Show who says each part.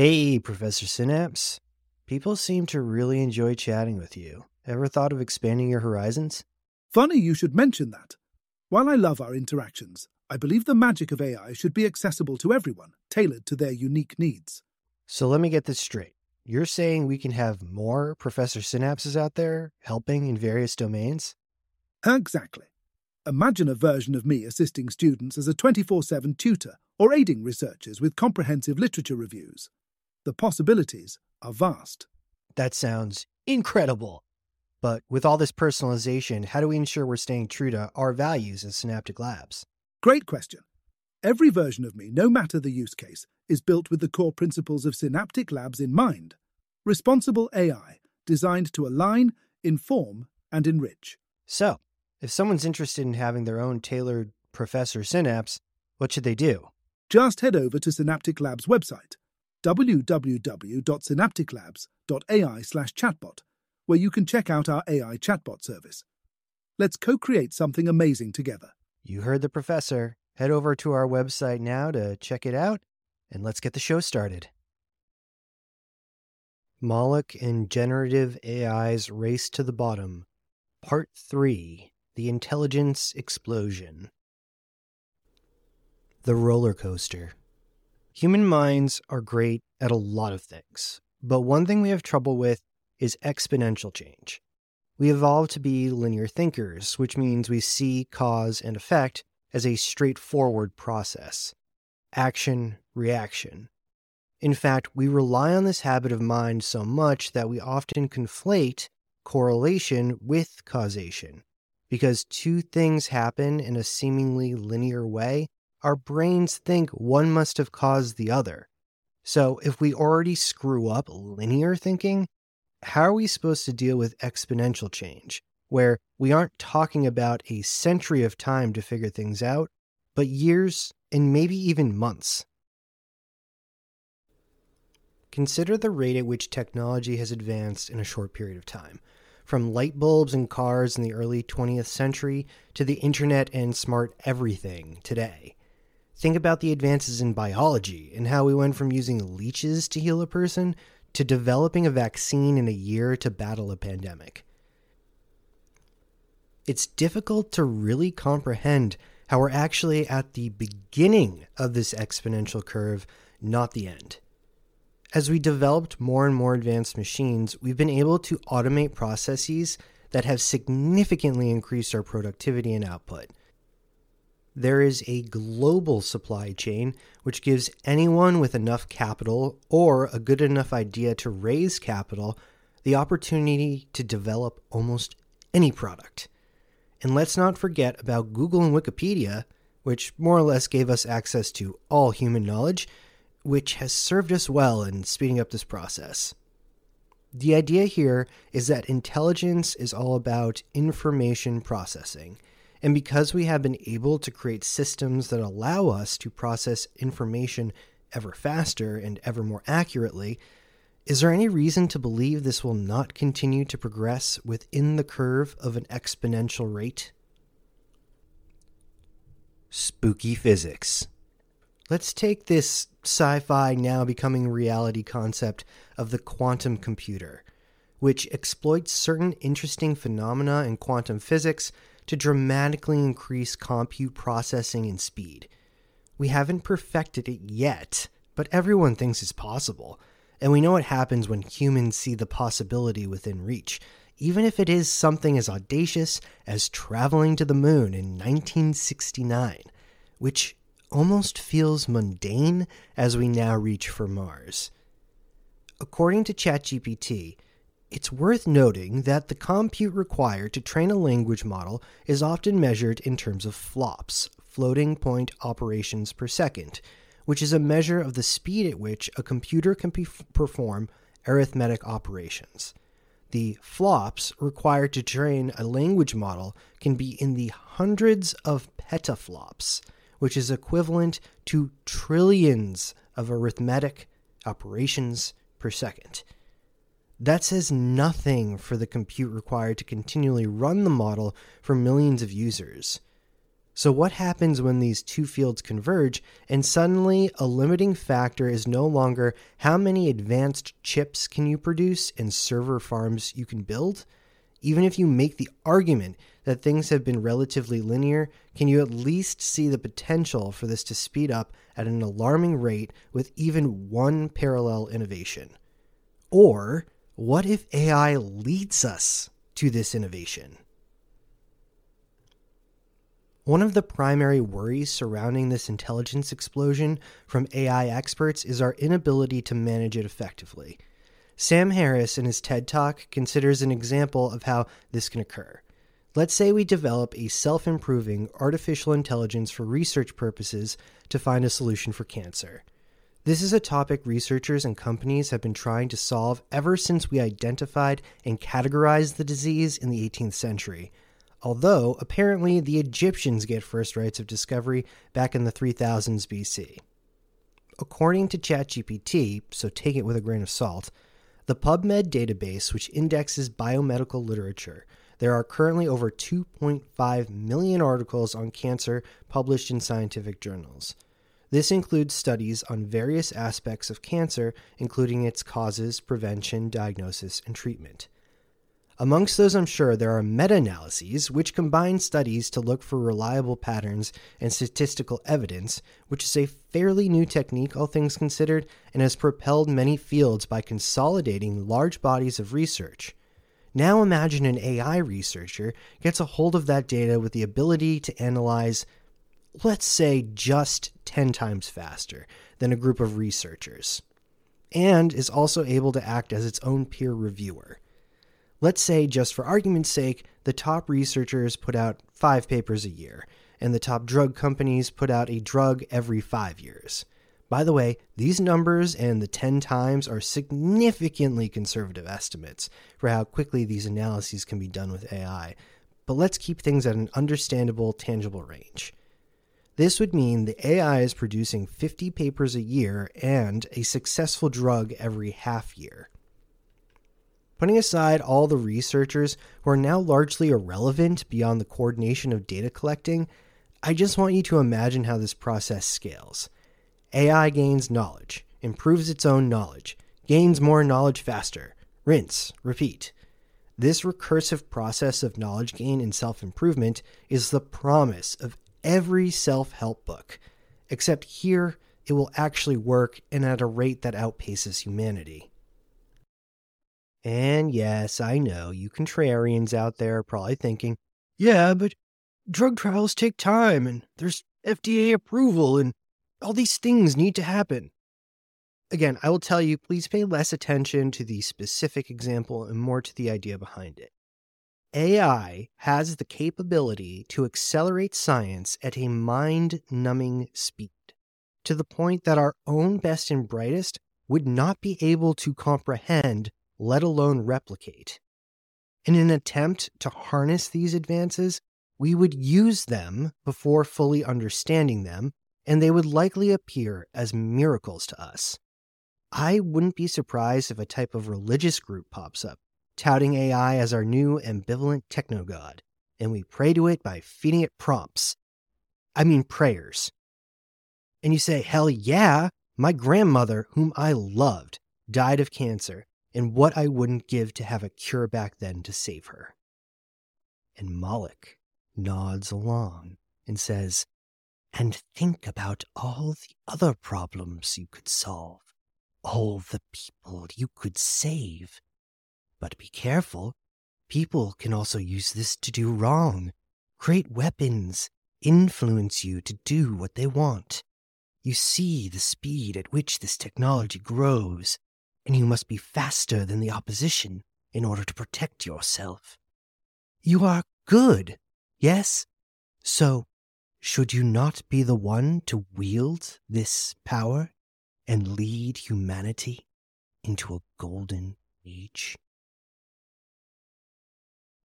Speaker 1: Hey, Professor Synapse. People seem to really enjoy chatting with you. Ever thought of expanding your horizons?
Speaker 2: Funny you should mention that. While I love our interactions, I believe the magic of AI should be accessible to everyone, tailored to their unique needs.
Speaker 1: So let me get this straight. You're saying we can have more Professor Synapses out there helping in various domains?
Speaker 2: Exactly. Imagine a version of me assisting students as a 24 7 tutor or aiding researchers with comprehensive literature reviews. The possibilities are vast.
Speaker 1: That sounds incredible. But with all this personalization, how do we ensure we're staying true to our values as Synaptic Labs?
Speaker 2: Great question. Every version of me, no matter the use case, is built with the core principles of Synaptic Labs in mind. Responsible AI, designed to align, inform, and enrich.
Speaker 1: So, if someone's interested in having their own tailored Professor Synapse, what should they do?
Speaker 2: Just head over to Synaptic Labs website, www.synapticlabs.ai/chatbot, where you can check out our AI chatbot service. Let's co-create something amazing together.
Speaker 1: You heard the professor. Head over to our website now to check it out, and let's get the show started. Moloch and Generative AI's Race to the Bottom, Part 3 The Intelligence Explosion. The Roller Coaster. Human minds are great at a lot of things, but one thing we have trouble with is exponential change. We evolved to be linear thinkers, which means we see cause and effect as a straightforward process action, reaction. In fact, we rely on this habit of mind so much that we often conflate correlation with causation. Because two things happen in a seemingly linear way, our brains think one must have caused the other. So, if we already screw up linear thinking, how are we supposed to deal with exponential change? where we aren't talking about a century of time to figure things out, but years and maybe even months. Consider the rate at which technology has advanced in a short period of time. From light bulbs and cars in the early 20th century to the internet and smart everything today. Think about the advances in biology and how we went from using leeches to heal a person to developing a vaccine in a year to battle a pandemic it's difficult to really comprehend how we're actually at the beginning of this exponential curve, not the end. As we developed more and more advanced machines, we've been able to automate processes that have significantly increased our productivity and output. There is a global supply chain which gives anyone with enough capital or a good enough idea to raise capital the opportunity to develop almost any product. And let's not forget about Google and Wikipedia, which more or less gave us access to all human knowledge, which has served us well in speeding up this process. The idea here is that intelligence is all about information processing. And because we have been able to create systems that allow us to process information ever faster and ever more accurately, is there any reason to believe this will not continue to progress within the curve of an exponential rate? Spooky physics. Let's take this sci fi now becoming reality concept of the quantum computer, which exploits certain interesting phenomena in quantum physics to dramatically increase compute processing and speed. We haven't perfected it yet, but everyone thinks it's possible and we know what happens when humans see the possibility within reach, even if it is something as audacious as traveling to the moon in 1969, which almost feels mundane as we now reach for Mars. According to ChatGPT, it's worth noting that the compute required to train a language model is often measured in terms of flops, floating point operations per second, which is a measure of the speed at which a computer can perform arithmetic operations. The flops required to train a language model can be in the hundreds of petaflops, which is equivalent to trillions of arithmetic operations per second. That says nothing for the compute required to continually run the model for millions of users. So, what happens when these two fields converge and suddenly a limiting factor is no longer how many advanced chips can you produce and server farms you can build? Even if you make the argument that things have been relatively linear, can you at least see the potential for this to speed up at an alarming rate with even one parallel innovation? Or what if AI leads us to this innovation? One of the primary worries surrounding this intelligence explosion from AI experts is our inability to manage it effectively. Sam Harris, in his TED Talk, considers an example of how this can occur. Let's say we develop a self improving artificial intelligence for research purposes to find a solution for cancer. This is a topic researchers and companies have been trying to solve ever since we identified and categorized the disease in the 18th century although apparently the Egyptians get first rights of discovery back in the 3000s BC. According to ChatGPT, so take it with a grain of salt, the PubMed database, which indexes biomedical literature, there are currently over 2.5 million articles on cancer published in scientific journals. This includes studies on various aspects of cancer, including its causes, prevention, diagnosis, and treatment. Amongst those, I'm sure there are meta analyses, which combine studies to look for reliable patterns and statistical evidence, which is a fairly new technique, all things considered, and has propelled many fields by consolidating large bodies of research. Now imagine an AI researcher gets a hold of that data with the ability to analyze, let's say, just 10 times faster than a group of researchers, and is also able to act as its own peer reviewer. Let's say, just for argument's sake, the top researchers put out five papers a year, and the top drug companies put out a drug every five years. By the way, these numbers and the 10 times are significantly conservative estimates for how quickly these analyses can be done with AI, but let's keep things at an understandable, tangible range. This would mean the AI is producing 50 papers a year and a successful drug every half year. Putting aside all the researchers who are now largely irrelevant beyond the coordination of data collecting, I just want you to imagine how this process scales. AI gains knowledge, improves its own knowledge, gains more knowledge faster, rinse, repeat. This recursive process of knowledge gain and self improvement is the promise of every self help book, except here it will actually work and at a rate that outpaces humanity. And yes, I know you contrarians out there are probably thinking, yeah, but drug trials take time and there's FDA approval and all these things need to happen. Again, I will tell you, please pay less attention to the specific example and more to the idea behind it. AI has the capability to accelerate science at a mind numbing speed, to the point that our own best and brightest would not be able to comprehend let alone replicate. In an attempt to harness these advances, we would use them before fully understanding them, and they would likely appear as miracles to us. I wouldn't be surprised if a type of religious group pops up, touting AI as our new ambivalent techno god, and we pray to it by feeding it prompts. I mean, prayers. And you say, hell yeah, my grandmother, whom I loved, died of cancer, and what I wouldn't give to have a cure back then to save her. And Moloch nods along and says, And think about all the other problems you could solve, all the people you could save. But be careful, people can also use this to do wrong, create weapons, influence you to do what they want. You see the speed at which this technology grows and you must be faster than the opposition in order to protect yourself. You are good, yes? So, should you not be the one to wield this power and lead humanity into a golden age?